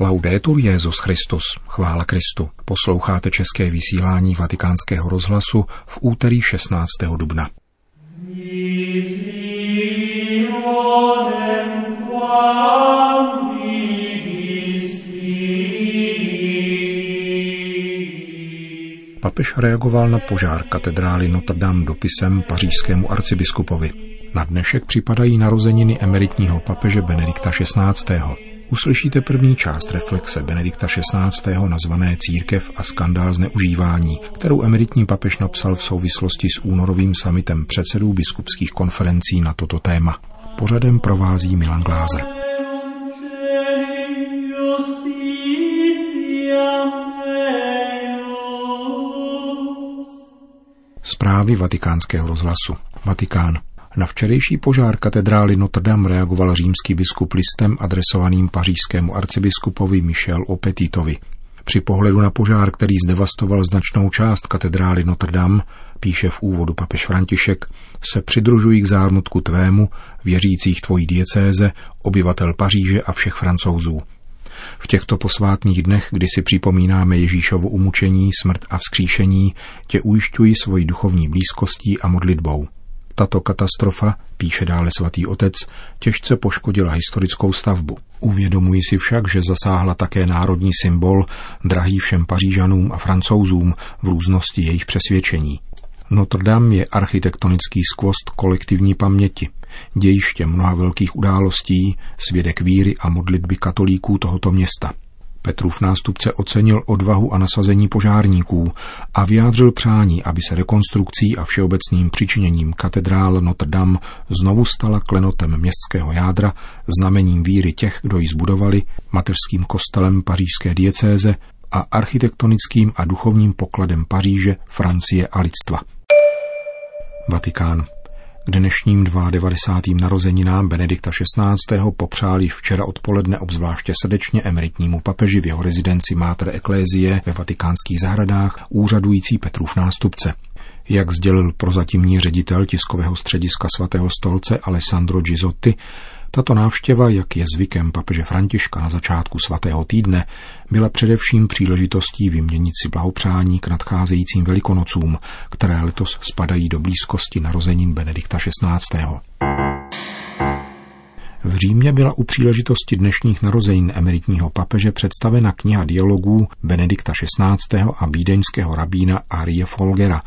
Laudetur Jezus Christus, chvála Kristu. Posloucháte české vysílání Vatikánského rozhlasu v úterý 16. dubna. Papež reagoval na požár katedrály Notre Dame dopisem pařížskému arcibiskupovi. Na dnešek připadají narozeniny emeritního papeže Benedikta XVI uslyšíte první část reflexe Benedikta XVI. nazvané Církev a skandál zneužívání, kterou emeritní papež napsal v souvislosti s únorovým samitem předsedů biskupských konferencí na toto téma. Pořadem provází Milan Glázer. Zprávy vatikánského rozhlasu. Vatikán. Na včerejší požár katedrály Notre Dame reagoval římský biskup listem adresovaným pařížskému arcibiskupovi Michel Opetitovi. Při pohledu na požár, který zdevastoval značnou část katedrály Notre Dame, píše v úvodu papež František, se přidružují k zármutku tvému, věřících tvojí diecéze, obyvatel Paříže a všech francouzů. V těchto posvátných dnech, kdy si připomínáme Ježíšovu umučení, smrt a vzkříšení, tě ujišťuji svojí duchovní blízkostí a modlitbou. Tato katastrofa, píše dále svatý otec, těžce poškodila historickou stavbu. Uvědomuji si však, že zasáhla také národní symbol, drahý všem Pařížanům a Francouzům v různosti jejich přesvědčení. Notre Dame je architektonický skvost kolektivní paměti, dějiště mnoha velkých událostí, svědek víry a modlitby katolíků tohoto města – Petrův nástupce ocenil odvahu a nasazení požárníků a vyjádřil přání, aby se rekonstrukcí a všeobecným přičiněním katedrál Notre Dame znovu stala klenotem městského jádra, znamením víry těch, kdo ji zbudovali, mateřským kostelem pařížské diecéze a architektonickým a duchovním pokladem Paříže, Francie a lidstva. Vatikán. K dnešním 92. narozeninám Benedikta XVI. popřáli včera odpoledne obzvláště srdečně emeritnímu papeži v jeho rezidenci Mater Ecclesiae ve vatikánských zahradách úřadující Petrův nástupce. Jak sdělil prozatímní ředitel tiskového střediska svatého stolce Alessandro Gizotti, tato návštěva, jak je zvykem papeže Františka na začátku svatého týdne, byla především příležitostí vyměnit si blahopřání k nadcházejícím velikonocům, které letos spadají do blízkosti narozenin Benedikta XVI. V Římě byla u příležitosti dnešních narozenin emeritního papeže představena kniha dialogů Benedikta XVI. a vídeňského rabína Arie Folgera,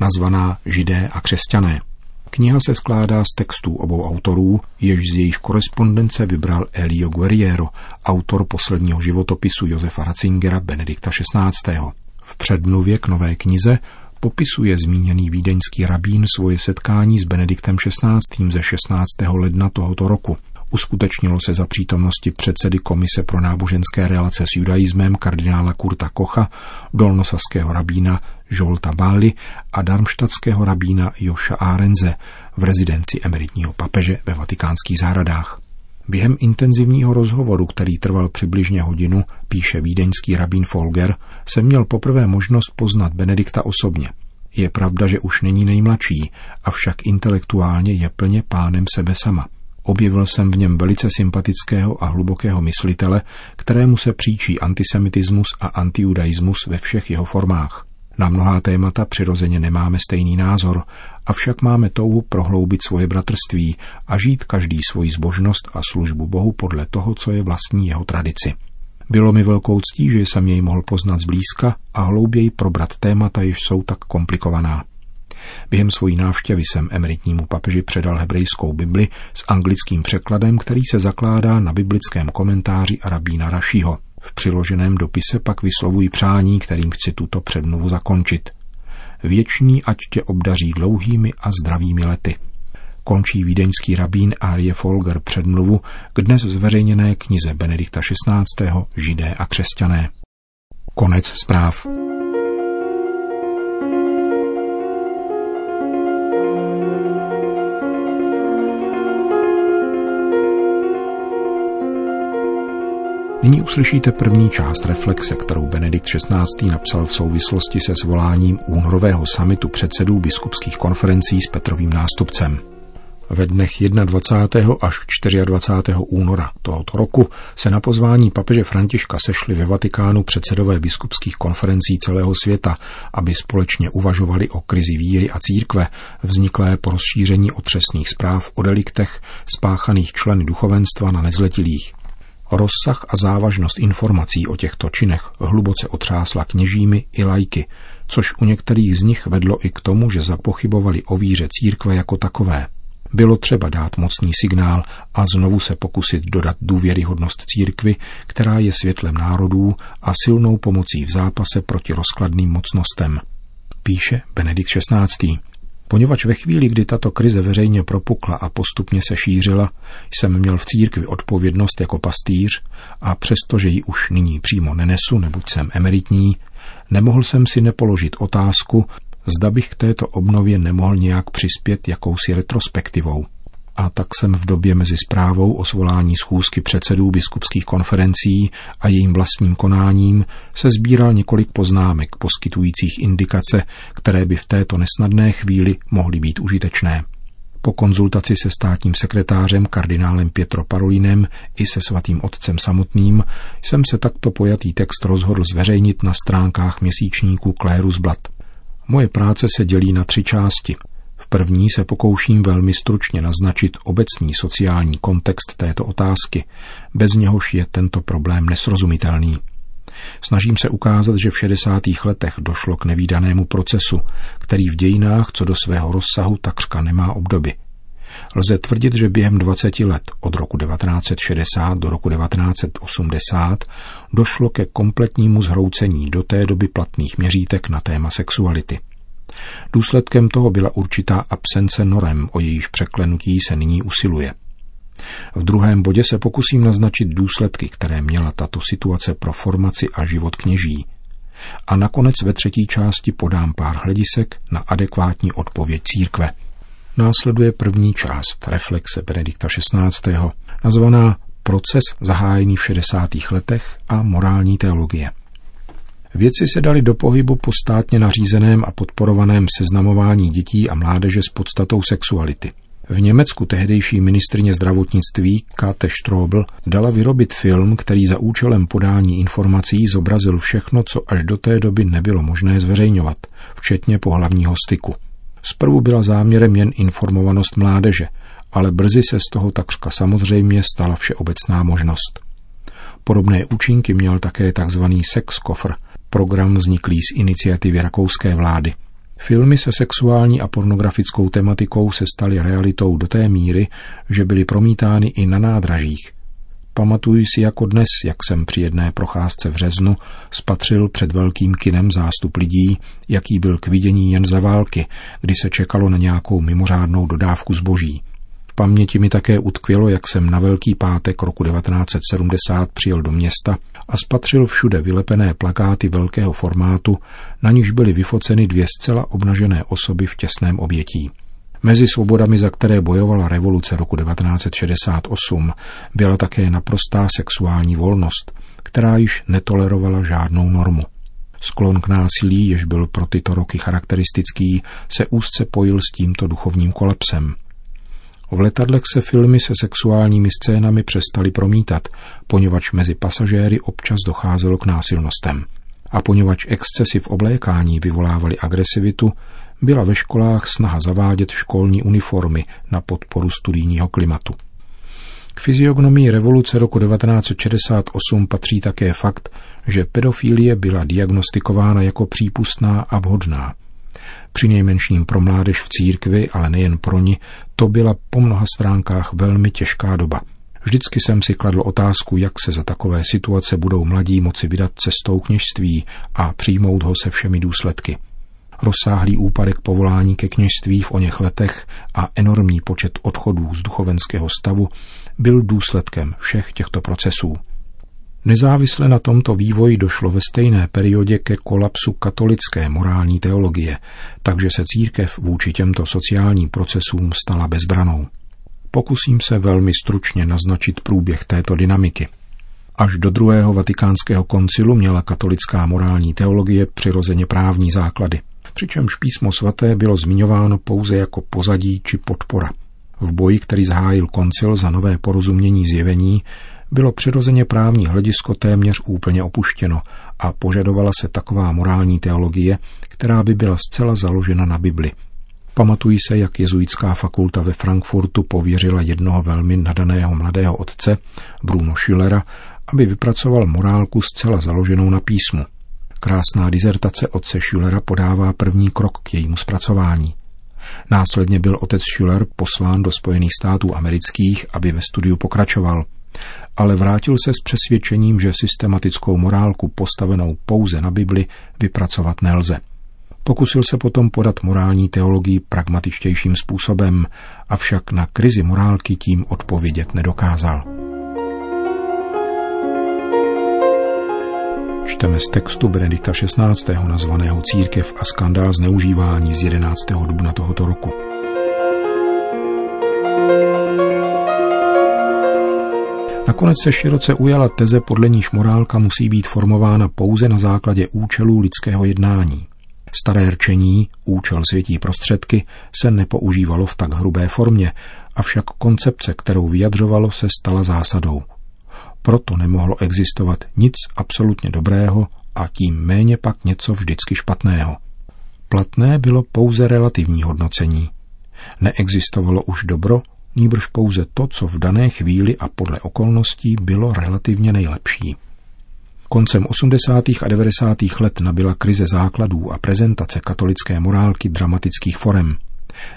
nazvaná Židé a křesťané – Kniha se skládá z textů obou autorů, jež z jejich korespondence vybral Elio Guerriero, autor posledního životopisu Josefa Ratzingera Benedikta XVI. V předmluvě k nové knize popisuje zmíněný vídeňský rabín svoje setkání s Benediktem XVI. ze 16. ledna tohoto roku – uskutečnilo se za přítomnosti předsedy Komise pro náboženské relace s judaismem kardinála Kurta Kocha, dolnosaského rabína Žolta Bali a darmštatského rabína Joša Arenze v rezidenci emeritního papeže ve vatikánských zahradách. Během intenzivního rozhovoru, který trval přibližně hodinu, píše vídeňský rabín Folger, jsem měl poprvé možnost poznat Benedikta osobně. Je pravda, že už není nejmladší, avšak intelektuálně je plně pánem sebe sama – Objevil jsem v něm velice sympatického a hlubokého myslitele, kterému se příčí antisemitismus a antijudaismus ve všech jeho formách. Na mnohá témata přirozeně nemáme stejný názor, avšak máme touhu prohloubit svoje bratrství a žít každý svoji zbožnost a službu Bohu podle toho, co je vlastní jeho tradici. Bylo mi velkou ctí, že jsem jej mohl poznat zblízka a hlouběji probrat témata, jež jsou tak komplikovaná. Během svojí návštěvy jsem emeritnímu papeži předal hebrejskou Bibli s anglickým překladem, který se zakládá na biblickém komentáři Arabína Rašího. V přiloženém dopise pak vyslovují přání, kterým chci tuto předmluvu zakončit. Věčný ať tě obdaří dlouhými a zdravými lety. Končí vídeňský rabín Arie Folger předmluvu k dnes zveřejněné knize Benedikta XVI. Židé a křesťané. Konec zpráv. Nyní uslyšíte první část reflexe, kterou Benedikt XVI. napsal v souvislosti se zvoláním únorového samitu předsedů biskupských konferencí s Petrovým nástupcem. Ve dnech 21. až 24. února tohoto roku se na pozvání papeže Františka sešli ve Vatikánu předsedové biskupských konferencí celého světa, aby společně uvažovali o krizi víry a církve, vzniklé po rozšíření otřesných zpráv o deliktech spáchaných členy duchovenstva na nezletilých. Rozsah a závažnost informací o těchto činech hluboce otřásla kněžími i lajky, což u některých z nich vedlo i k tomu, že zapochybovali o víře církve jako takové. Bylo třeba dát mocný signál a znovu se pokusit dodat důvěryhodnost církvy, která je světlem národů a silnou pomocí v zápase proti rozkladným mocnostem. Píše Benedikt XVI. Poněvadž ve chvíli, kdy tato krize veřejně propukla a postupně se šířila, jsem měl v církvi odpovědnost jako pastýř a přestože ji už nyní přímo nenesu, neboť jsem emeritní, nemohl jsem si nepoložit otázku, zda bych k této obnově nemohl nějak přispět jakousi retrospektivou. A tak jsem v době mezi zprávou o svolání schůzky předsedů biskupských konferencí a jejím vlastním konáním se sbíral několik poznámek poskytujících indikace, které by v této nesnadné chvíli mohly být užitečné. Po konzultaci se státním sekretářem kardinálem Pietro Parolinem i se svatým otcem samotným jsem se takto pojatý text rozhodl zveřejnit na stránkách měsíčníku Klérus Blad. Moje práce se dělí na tři části. První se pokouším velmi stručně naznačit obecný sociální kontext této otázky, bez něhož je tento problém nesrozumitelný. Snažím se ukázat, že v 60. letech došlo k nevýdanému procesu, který v dějinách co do svého rozsahu takřka nemá obdoby. Lze tvrdit, že během 20 let od roku 1960 do roku 1980 došlo ke kompletnímu zhroucení do té doby platných měřítek na téma sexuality. Důsledkem toho byla určitá absence norem, o jejíž překlenutí se nyní usiluje. V druhém bodě se pokusím naznačit důsledky, které měla tato situace pro formaci a život kněží. A nakonec ve třetí části podám pár hledisek na adekvátní odpověď církve. Následuje první část reflexe Benedikta XVI. nazvaná Proces zahájený v 60. letech a morální teologie. Věci se dali do pohybu po státně nařízeném a podporovaném seznamování dětí a mládeže s podstatou sexuality. V Německu tehdejší ministrině zdravotnictví Kate Strobel dala vyrobit film, který za účelem podání informací zobrazil všechno, co až do té doby nebylo možné zveřejňovat, včetně pohlavního styku. Zprvu byla záměrem jen informovanost mládeže, ale brzy se z toho takřka samozřejmě stala všeobecná možnost. Podobné účinky měl také tzv. sex kofr, program vzniklý z iniciativy rakouské vlády. Filmy se sexuální a pornografickou tematikou se staly realitou do té míry, že byly promítány i na nádražích. Pamatuji si jako dnes, jak jsem při jedné procházce v Řeznu spatřil před velkým kinem zástup lidí, jaký byl k vidění jen za války, kdy se čekalo na nějakou mimořádnou dodávku zboží. Paměti mi také utkvělo, jak jsem na Velký pátek roku 1970 přijel do města a spatřil všude vylepené plakáty velkého formátu, na níž byly vyfoceny dvě zcela obnažené osoby v těsném obětí. Mezi svobodami, za které bojovala revoluce roku 1968, byla také naprostá sexuální volnost, která již netolerovala žádnou normu. Sklon k násilí, jež byl pro tyto roky charakteristický, se úzce pojil s tímto duchovním kolapsem. V letadlech se filmy se sexuálními scénami přestaly promítat, poněvadž mezi pasažéry občas docházelo k násilnostem. A poněvadž excesy v oblékání vyvolávaly agresivitu, byla ve školách snaha zavádět školní uniformy na podporu studijního klimatu. K fyziognomii revoluce roku 1968 patří také fakt, že pedofilie byla diagnostikována jako přípustná a vhodná. Při nejmenším pro mládež v církvi, ale nejen pro ní, to byla po mnoha stránkách velmi těžká doba. Vždycky jsem si kladl otázku, jak se za takové situace budou mladí moci vydat cestou kněžství a přijmout ho se všemi důsledky. Rozsáhlý úpadek povolání ke kněžství v oněch letech a enormní počet odchodů z duchovenského stavu byl důsledkem všech těchto procesů. Nezávisle na tomto vývoji došlo ve stejné periodě ke kolapsu katolické morální teologie, takže se církev vůči těmto sociálním procesům stala bezbranou. Pokusím se velmi stručně naznačit průběh této dynamiky. Až do druhého vatikánského koncilu měla katolická morální teologie přirozeně právní základy, přičemž písmo svaté bylo zmiňováno pouze jako pozadí či podpora – V boji, který zahájil koncil za nové porozumění zjevení, bylo přirozeně právní hledisko téměř úplně opuštěno a požadovala se taková morální teologie, která by byla zcela založena na Bibli. Pamatují se, jak jezuitská fakulta ve Frankfurtu pověřila jednoho velmi nadaného mladého otce, Bruno Schillera, aby vypracoval morálku zcela založenou na písmu. Krásná dizertace otce Schillera podává první krok k jejímu zpracování. Následně byl otec Schiller poslán do Spojených států amerických, aby ve studiu pokračoval – ale vrátil se s přesvědčením, že systematickou morálku postavenou pouze na Bibli vypracovat nelze. Pokusil se potom podat morální teologii pragmatičtějším způsobem, avšak na krizi morálky tím odpovědět nedokázal. Čteme z textu Benedikta XVI. nazvaného Církev a skandál zneužívání z 11. dubna tohoto roku. Nakonec se široce ujala teze, podle níž morálka musí být formována pouze na základě účelů lidského jednání. Staré rčení, účel světí prostředky, se nepoužívalo v tak hrubé formě, avšak koncepce, kterou vyjadřovalo, se stala zásadou. Proto nemohlo existovat nic absolutně dobrého a tím méně pak něco vždycky špatného. Platné bylo pouze relativní hodnocení. Neexistovalo už dobro nýbrž pouze to, co v dané chvíli a podle okolností bylo relativně nejlepší. Koncem 80. a 90. let nabila krize základů a prezentace katolické morálky dramatických forem.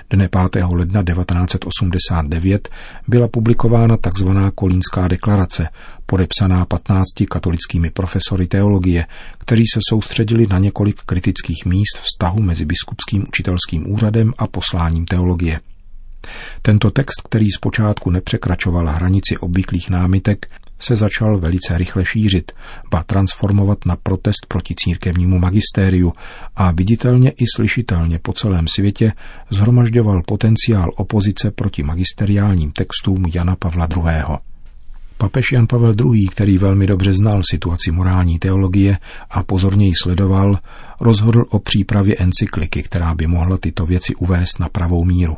Dne 5. ledna 1989 byla publikována tzv. Kolínská deklarace, podepsaná 15 katolickými profesory teologie, kteří se soustředili na několik kritických míst vztahu mezi biskupským učitelským úřadem a posláním teologie. Tento text, který zpočátku nepřekračoval hranici obvyklých námitek, se začal velice rychle šířit, ba transformovat na protest proti církevnímu magistériu a viditelně i slyšitelně po celém světě zhromažďoval potenciál opozice proti magisteriálním textům Jana Pavla II. Papež Jan Pavel II., který velmi dobře znal situaci morální teologie a pozorně ji sledoval, rozhodl o přípravě encykliky, která by mohla tyto věci uvést na pravou míru.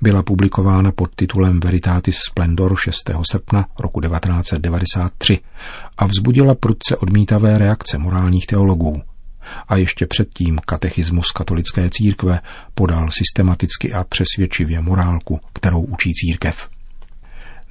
Byla publikována pod titulem Veritatis Splendor 6. srpna roku 1993 a vzbudila prudce odmítavé reakce morálních teologů. A ještě předtím katechismus katolické církve podal systematicky a přesvědčivě morálku, kterou učí církev.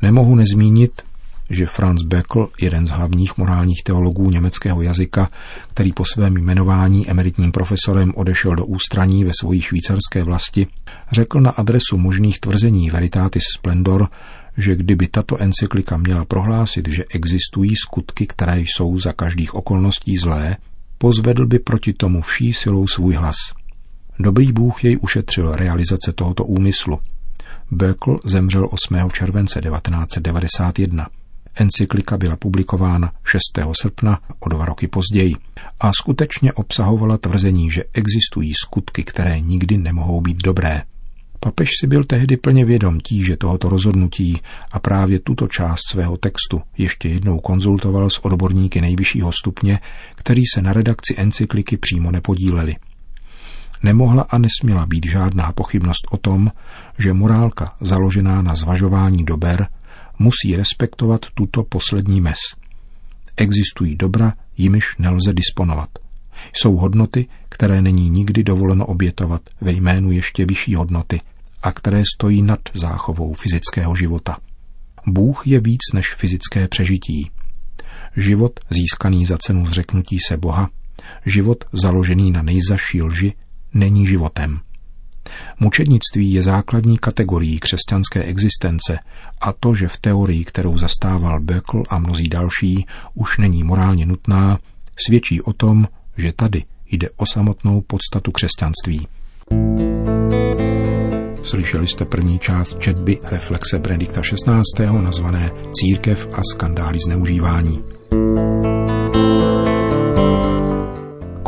Nemohu nezmínit, že Franz Beckl, jeden z hlavních morálních teologů německého jazyka, který po svém jmenování emeritním profesorem odešel do ústraní ve svojí švýcarské vlasti, řekl na adresu možných tvrzení Veritatis Splendor, že kdyby tato encyklika měla prohlásit, že existují skutky, které jsou za každých okolností zlé, pozvedl by proti tomu vší silou svůj hlas. Dobrý Bůh jej ušetřil realizace tohoto úmyslu. Böckl zemřel 8. července 1991. Encyklika byla publikována 6. srpna o dva roky později a skutečně obsahovala tvrzení, že existují skutky, které nikdy nemohou být dobré. Papež si byl tehdy plně vědom tíže tohoto rozhodnutí a právě tuto část svého textu ještě jednou konzultoval s odborníky nejvyššího stupně, který se na redakci encykliky přímo nepodíleli. Nemohla a nesměla být žádná pochybnost o tom, že morálka založená na zvažování dober musí respektovat tuto poslední mes. Existují dobra, jimiž nelze disponovat. Jsou hodnoty, které není nikdy dovoleno obětovat ve jménu ještě vyšší hodnoty a které stojí nad záchovou fyzického života. Bůh je víc než fyzické přežití. Život získaný za cenu zřeknutí se Boha, život založený na nejzaší lži, není životem. Mučednictví je základní kategorií křesťanské existence a to, že v teorii, kterou zastával Böckl a mnozí další, už není morálně nutná, svědčí o tom, že tady jde o samotnou podstatu křesťanství. Slyšeli jste první část četby reflexe Benedikta XVI. nazvané Církev a skandály zneužívání.